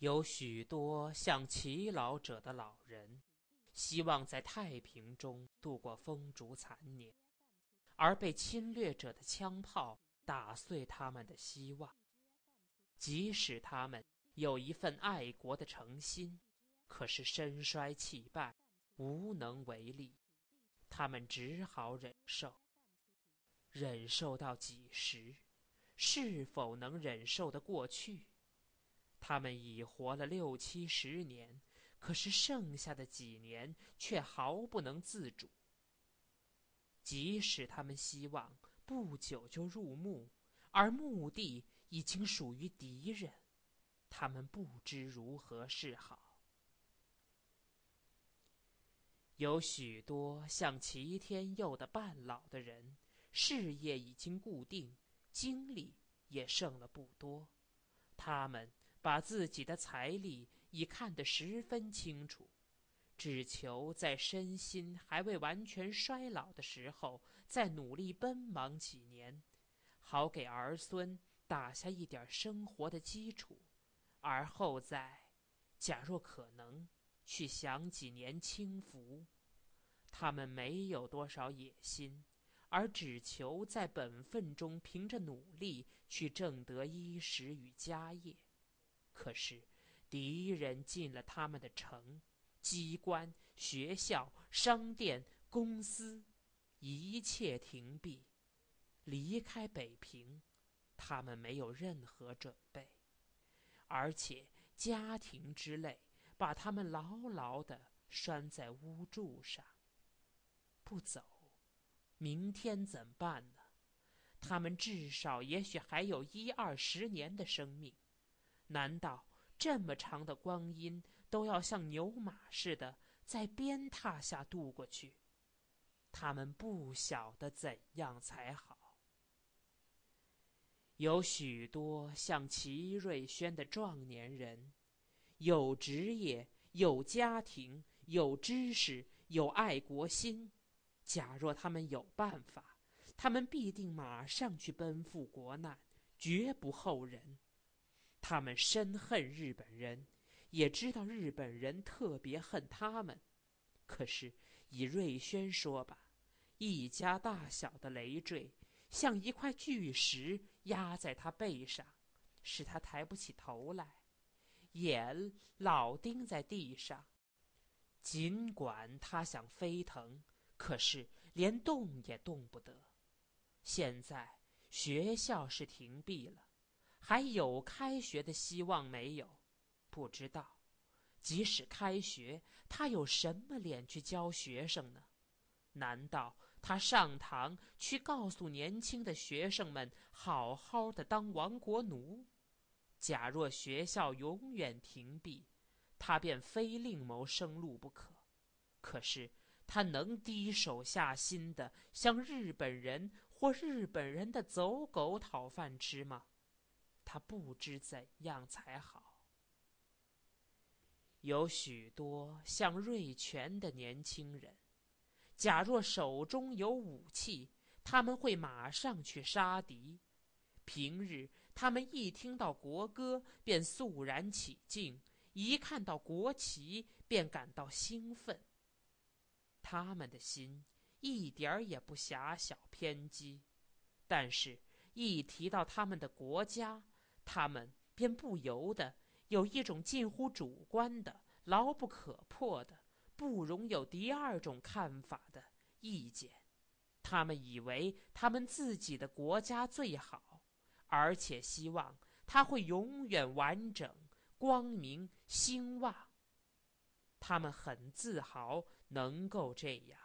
有许多像耆老者的老人，希望在太平中度过风烛残年，而被侵略者的枪炮打碎他们的希望。即使他们有一份爱国的诚心，可是身衰气败，无能为力，他们只好忍受。忍受到几时？是否能忍受得过去？他们已活了六七十年，可是剩下的几年却毫不能自主。即使他们希望不久就入墓，而墓地已经属于敌人，他们不知如何是好。有许多像齐天佑的半老的人，事业已经固定，精力也剩了不多，他们。把自己的财力已看得十分清楚，只求在身心还未完全衰老的时候，再努力奔忙几年，好给儿孙打下一点生活的基础，而后再，假若可能，去享几年清福。他们没有多少野心，而只求在本分中凭着努力去挣得衣食与家业。可是，敌人进了他们的城，机关、学校、商店、公司，一切停闭。离开北平，他们没有任何准备，而且家庭之类把他们牢牢的拴在屋柱上。不走，明天怎么办呢？他们至少也许还有一二十年的生命。难道这么长的光阴都要像牛马似的在鞭挞下度过去？他们不晓得怎样才好。有许多像齐瑞轩的壮年人，有职业，有家庭，有知识，有爱国心。假若他们有办法，他们必定马上去奔赴国难，绝不后人。他们深恨日本人，也知道日本人特别恨他们。可是以瑞轩说吧，一家大小的累赘，像一块巨石压在他背上，使他抬不起头来，眼老盯在地上。尽管他想飞腾，可是连动也动不得。现在学校是停闭了。还有开学的希望没有？不知道。即使开学，他有什么脸去教学生呢？难道他上堂去告诉年轻的学生们好好的当亡国奴？假若学校永远停闭，他便非另谋生路不可。可是他能低手下心的向日本人或日本人的走狗讨饭吃吗？他不知怎样才好。有许多像瑞全的年轻人，假若手中有武器，他们会马上去杀敌。平日他们一听到国歌便肃然起敬，一看到国旗便感到兴奋。他们的心一点儿也不狭小偏激，但是，一提到他们的国家，他们便不由得有一种近乎主观的、牢不可破的、不容有第二种看法的意见。他们以为他们自己的国家最好，而且希望它会永远完整、光明、兴旺。他们很自豪能够这样，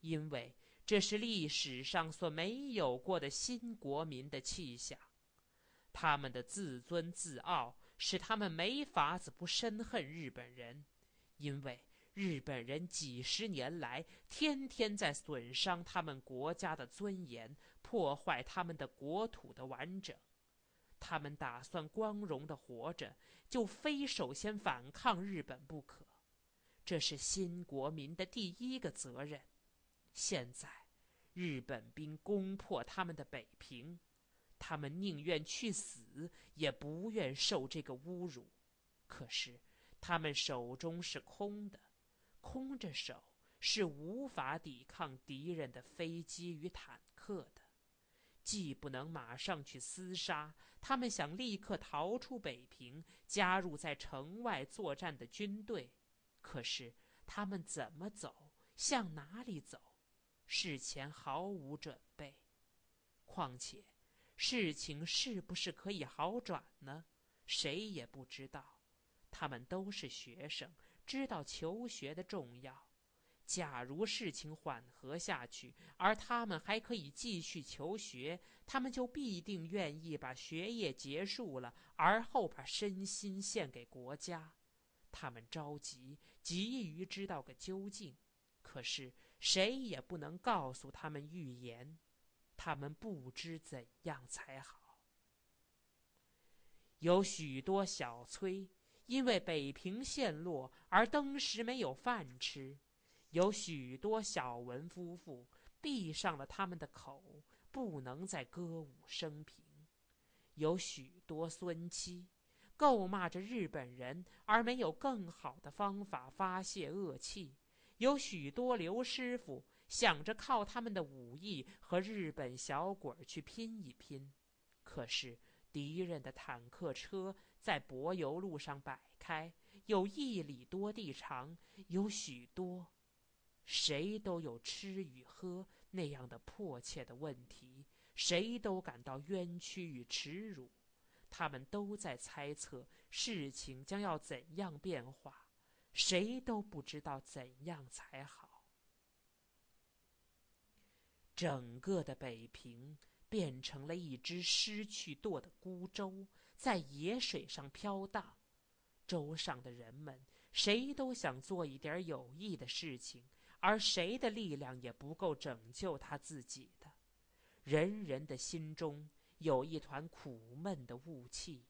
因为这是历史上所没有过的新国民的气象。他们的自尊自傲使他们没法子不深恨日本人，因为日本人几十年来天天在损伤他们国家的尊严，破坏他们的国土的完整。他们打算光荣的活着，就非首先反抗日本不可。这是新国民的第一个责任。现在，日本兵攻破他们的北平。他们宁愿去死，也不愿受这个侮辱。可是他们手中是空的，空着手是无法抵抗敌人的飞机与坦克的。既不能马上去厮杀，他们想立刻逃出北平，加入在城外作战的军队。可是他们怎么走，向哪里走，事前毫无准备。况且，事情是不是可以好转呢？谁也不知道。他们都是学生，知道求学的重要。假如事情缓和下去，而他们还可以继续求学，他们就必定愿意把学业结束了，而后把身心献给国家。他们着急，急于知道个究竟，可是谁也不能告诉他们预言。他们不知怎样才好。有许多小崔因为北平陷落而登时没有饭吃。有许多小文夫妇闭上了他们的口，不能再歌舞升平；有许多孙妻咒骂着日本人，而没有更好的方法发泄恶气；有许多刘师傅想着靠他们的武艺和日本小鬼去拼一拼，可是敌人的坦克车在柏油路上摆开，有一里多地长，有许多。谁都有吃与喝那样的迫切的问题，谁都感到冤屈与耻辱，他们都在猜测事情将要怎样变化，谁都不知道怎样才好。整个的北平变成了一只失去舵的孤舟，在野水上飘荡，舟上的人们谁都想做一点有益的事情。而谁的力量也不够拯救他自己的，人人的心中有一团苦闷的雾气。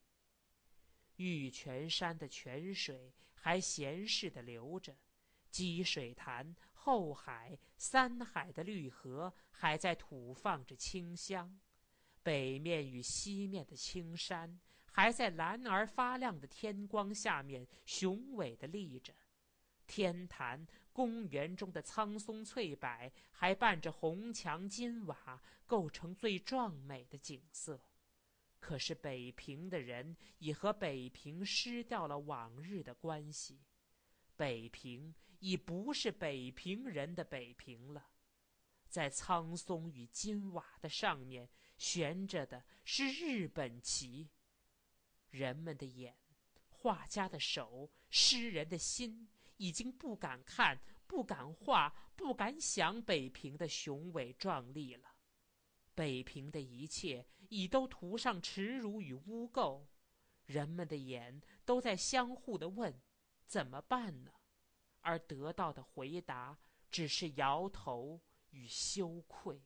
玉泉山的泉水还闲适的流着，积水潭、后海、三海的绿河还在吐放着清香，北面与西面的青山还在蓝而发亮的天光下面雄伟的立着，天坛。公园中的苍松翠柏还伴着红墙金瓦，构成最壮美的景色。可是北平的人已和北平失掉了往日的关系，北平已不是北平人的北平了。在苍松与金瓦的上面悬着的是日本旗。人们的眼，画家的手，诗人的心。已经不敢看，不敢画，不敢想北平的雄伟壮丽了。北平的一切已都涂上耻辱与污垢，人们的眼都在相互的问：怎么办呢？而得到的回答只是摇头与羞愧。